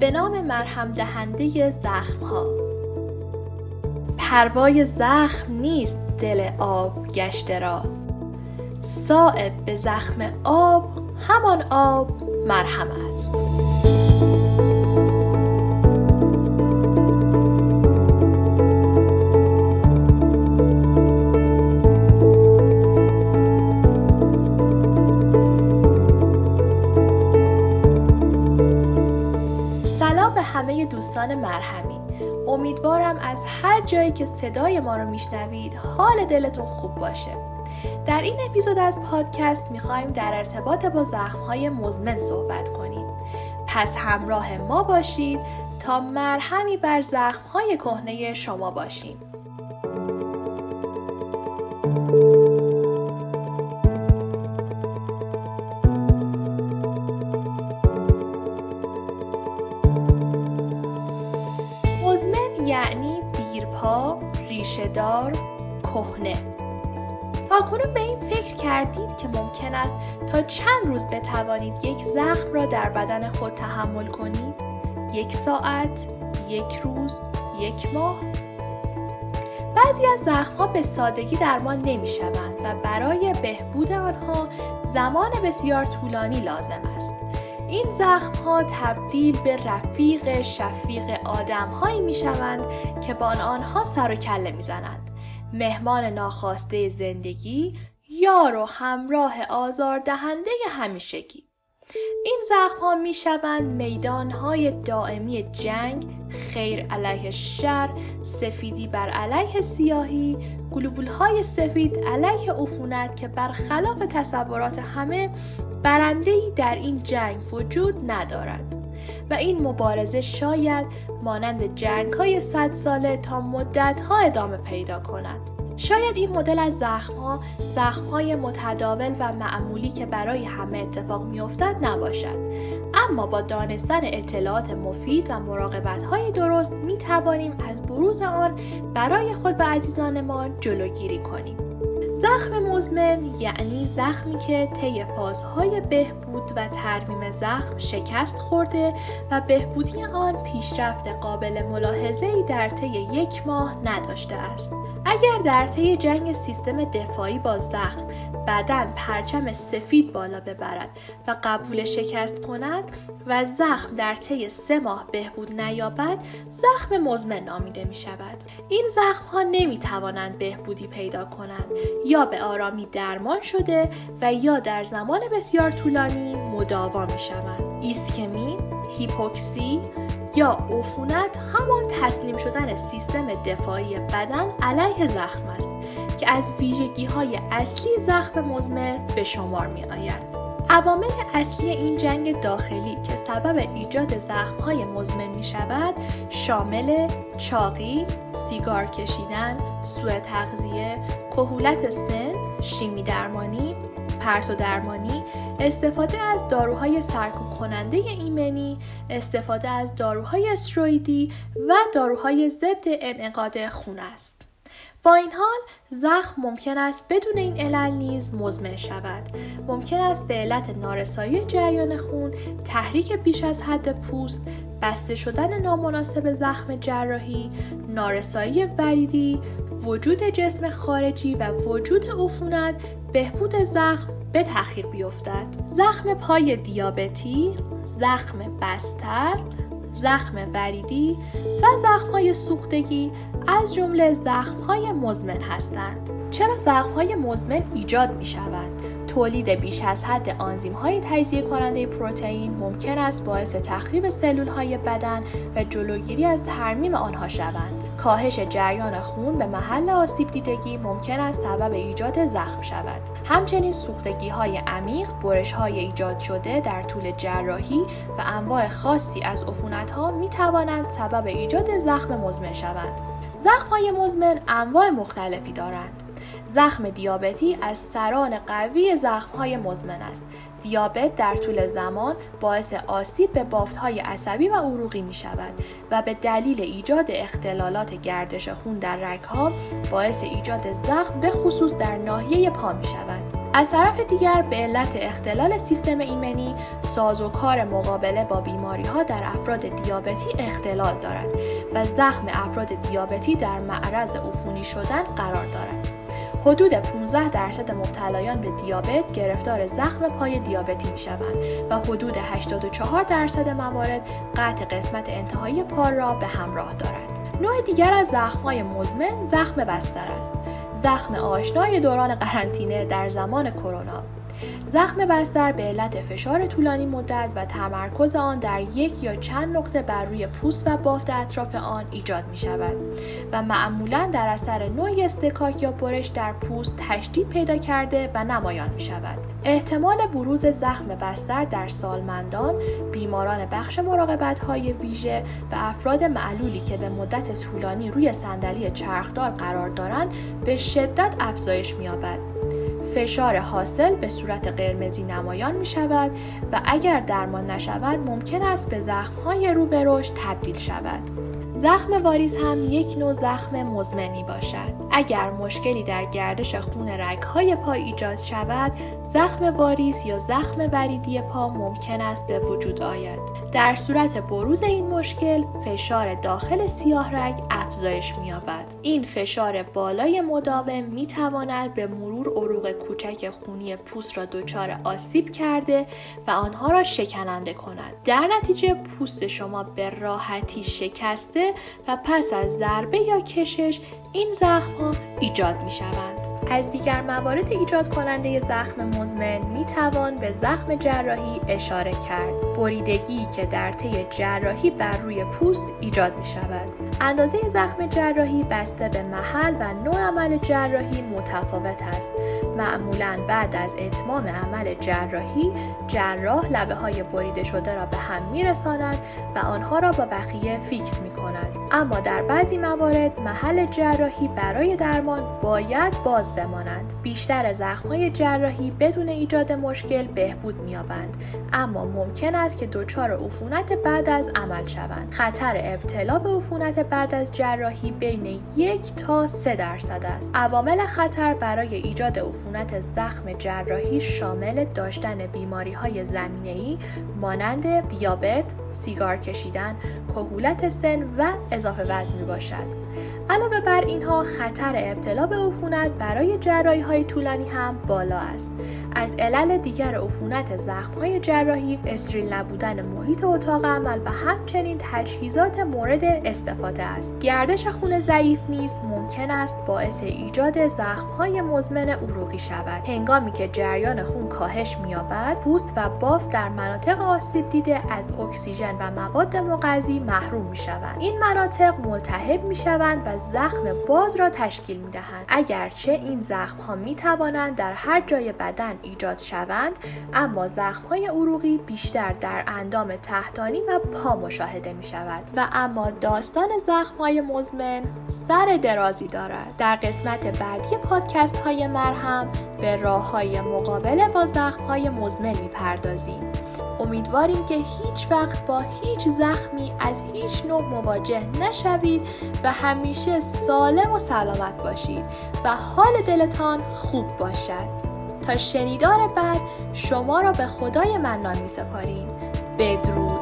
به نام مرهم دهنده زخم ها پروای زخم نیست دل آب گشته را. صائب به زخم آب همان آب مرهم است. امیدوارم از هر جایی که صدای ما رو میشنوید حال دلتون خوب باشه. در این اپیزود از پادکست می‌خوایم در ارتباط با زخمهای مزمن صحبت کنیم. پس همراه ما باشید تا مرهمی بر زخمهای کهنه شما باشیم. ریشهدار، کهنه. کنون به این فکر کردید که ممکن است تا چند روز بتوانید یک زخم را در بدن خود تحمل کنید؟ یک ساعت، یک روز، یک ماه؟ بعضی از زخمها به سادگی درمان نمی شوند و برای بهبود آنها زمان بسیار طولانی لازم است. این زخم ها تبدیل به رفیق شفیق آدم هایی می شوند که با آنها سر و کله می زنند. مهمان ناخواسته زندگی یار و همراه آزاردهنده همیشگی این زخم ها می شوند میدان های دائمی جنگ، خیر علیه شر، سفیدی بر علیه سیاهی، گلوبول های سفید علیه عفونت که برخلاف تصورات همه برنده در این جنگ وجود ندارد و این مبارزه شاید مانند جنگ های صد ساله تا مدت ها ادامه پیدا کند. شاید این مدل از زخم های متداول و معمولی که برای همه اتفاق میافتد نباشد. اما با دانستن اطلاعات مفید و مراقبت های درست می توانیم از بروز آن برای خود و عزیزان ما جلوگیری کنیم. زخم مزمن یعنی زخمی که طی فازهای بهبود و ترمیم زخم شکست خورده و بهبودی آن پیشرفت قابل ملاحظه‌ای در طی یک ماه نداشته است. اگر در طی جنگ سیستم دفاعی با زخم بدن پرچم سفید بالا ببرد و قبول شکست کند و زخم در طی سه ماه بهبود نیابد زخم مزمن نامیده می شود. این زخم ها نمی توانند بهبودی پیدا کنند یا به آرامی درمان شده و یا در زمان بسیار طولانی مداوا می شوند. ایسکمی، هیپوکسی یا عفونت همان تسلیم شدن سیستم دفاعی بدن علیه زخم است که از ویژگی های اصلی زخم مزمن به شمار می آید. عوامل اصلی این جنگ داخلی که سبب ایجاد زخمهای مزمن می شود شامل چاقی، سیگار کشیدن، سوء تغذیه، کهولت سن، شیمی درمانی، پرتو درمانی، استفاده از داروهای سرکوب کننده ایمنی، استفاده از داروهای استرویدی و داروهای ضد انعقاد خون است. با این حال زخم ممکن است بدون این علل نیز مزمن شود. ممکن است به علت نارسایی جریان خون تحریک بیش از حد پوست بسته شدن نامناسب زخم جراحی نارسایی وریدی وجود جسم خارجی و وجود عفونت بهبود زخم به تأخیر بیفتد. زخم پای دیابتی زخم بستر زخم وریدی و زخمهای سوختگی از جمله زخمهای مزمن هستند. چرا زخمهای مزمن ایجاد می شوند؟ تولید بیش از حد آنزیم های تجزیه کننده پروتئین ممکن است باعث تخریب سلول های بدن و جلوگیری از ترمیم آنها شوند. کاهش جریان خون به محل آسیب دیدگی ممکن است سبب ایجاد زخم شود. همچنین سوختگی های عمیق، برش های ایجاد شده در طول جراحی و انواع خاصی از عفونت ها می توانند سبب ایجاد زخم مزمن شوند. زخم های مزمن انواع مختلفی دارند. زخم دیابتی از سران قوی زخم های مزمن است. دیابت در طول زمان باعث آسیب به های عصبی و عروقی می شود و به دلیل ایجاد اختلالات گردش خون در ها باعث ایجاد زخم به خصوص در ناحیه پا می شود. از طرف دیگر به علت اختلال سیستم ایمنی سازوکار مقابله با بیماری ها در افراد دیابتی اختلال دارد و زخم افراد دیابتی در معرض عفونی شدن قرار دارد. حدود 15 درصد مبتلایان به دیابت گرفتار زخم پای دیابتی می شوند و حدود 84 درصد موارد قطع قسمت انتهایی پا را به همراه دارد. نوع دیگر از زخمهای مزمن زخم بستر است. زخم آشنای دوران قرنطینه در زمان کرونا زخم بستر به علت فشار طولانی مدت و تمرکز آن در یک یا چند نقطه بر روی پوست و بافت اطراف آن ایجاد می شود و معمولا در اثر نوعی استکاک یا برش در پوست تشدید پیدا کرده و نمایان می شود. احتمال بروز زخم بستر در سالمندان، بیماران بخش مراقبت های ویژه و افراد معلولی که به مدت طولانی روی صندلی چرخدار قرار دارند به شدت افزایش می‌یابد. فشار حاصل به صورت قرمزی نمایان می شود و اگر درمان نشود ممکن است به زخمهای رو به رشد تبدیل شود. زخم واریز هم یک نوع زخم مزمن می باشد. اگر مشکلی در گردش خون رگهای پا ایجاد شود، زخم واریز یا زخم وریدی پا ممکن است به وجود آید. در صورت بروز این مشکل، فشار داخل سیاه رگ افزایش می‌یابد. این فشار بالای مداوم می تواند به مرور عروق کوچک خونی پوست را دچار آسیب کرده و آنها را شکننده کند. در نتیجه پوست شما به راحتی شکسته و پس از ضربه یا کشش این زخم ها ایجاد می شوند. از دیگر موارد ایجاد کننده زخم مزمن می توان به زخم جراحی اشاره کرد. بریدگی که در طی جراحی بر روی پوست ایجاد می شود. اندازه زخم جراحی بسته به محل و نوع عمل جراحی متفاوت است. معمولا بعد از اتمام عمل جراحی جراح لبه های بریده شده را به هم می رساند و آنها را با بقیه فیکس می کند. اما در بعضی موارد محل جراحی برای درمان باید باز بمانند. بیشتر زخمهای جراحی بدون ایجاد مشکل بهبود می‌یابند اما ممکن است که دچار عفونت بعد از عمل شوند. خطر ابتلا به عفونت بعد از جراحی بین یک تا سه درصد است. عوامل خطر برای ایجاد عفونت زخم جراحی شامل داشتن بیماری های زمینه ای مانند دیابت، سیگار کشیدن، کهولت سن و اضافه وزن می باشد. علاوه بر اینها خطر ابتلا به عفونت برای جراحی های طولانی هم بالا است. از علل دیگر عفونت زخم های جراحی استریل نبودن محیط اتاق عمل و همچنین تجهیزات مورد استفاده است. گردش خون ضعیف نیز ممکن است باعث ایجاد زخم های مزمن عروقی شود. هنگامی که جریان خون کاهش مییابد پوست و بافت در مناطق آسیب دیده از اکسیژن و مواد مغذی محروم می شوند این مناطق ملتهب می شوند و زخم باز را تشکیل می دهند. اگرچه این زخم ها می توانند در هر جای بدن ایجاد شوند اما زخم های عروقی بیشتر در اندام تحتانی و پا مشاهده می شود و اما داستان زخم های مزمن سر درازی دارد. در قسمت بعدی پادکست های مرهم به راه های مقابله با زخم های مزمن می پردازیم امیدواریم که هیچ وقت با هیچ زخمی از هیچ نوع مواجه نشوید و همیشه سالم و سلامت باشید و حال دلتان خوب باشد. شنیدار بعد شما را به خدای منان می سپاریم بدرود.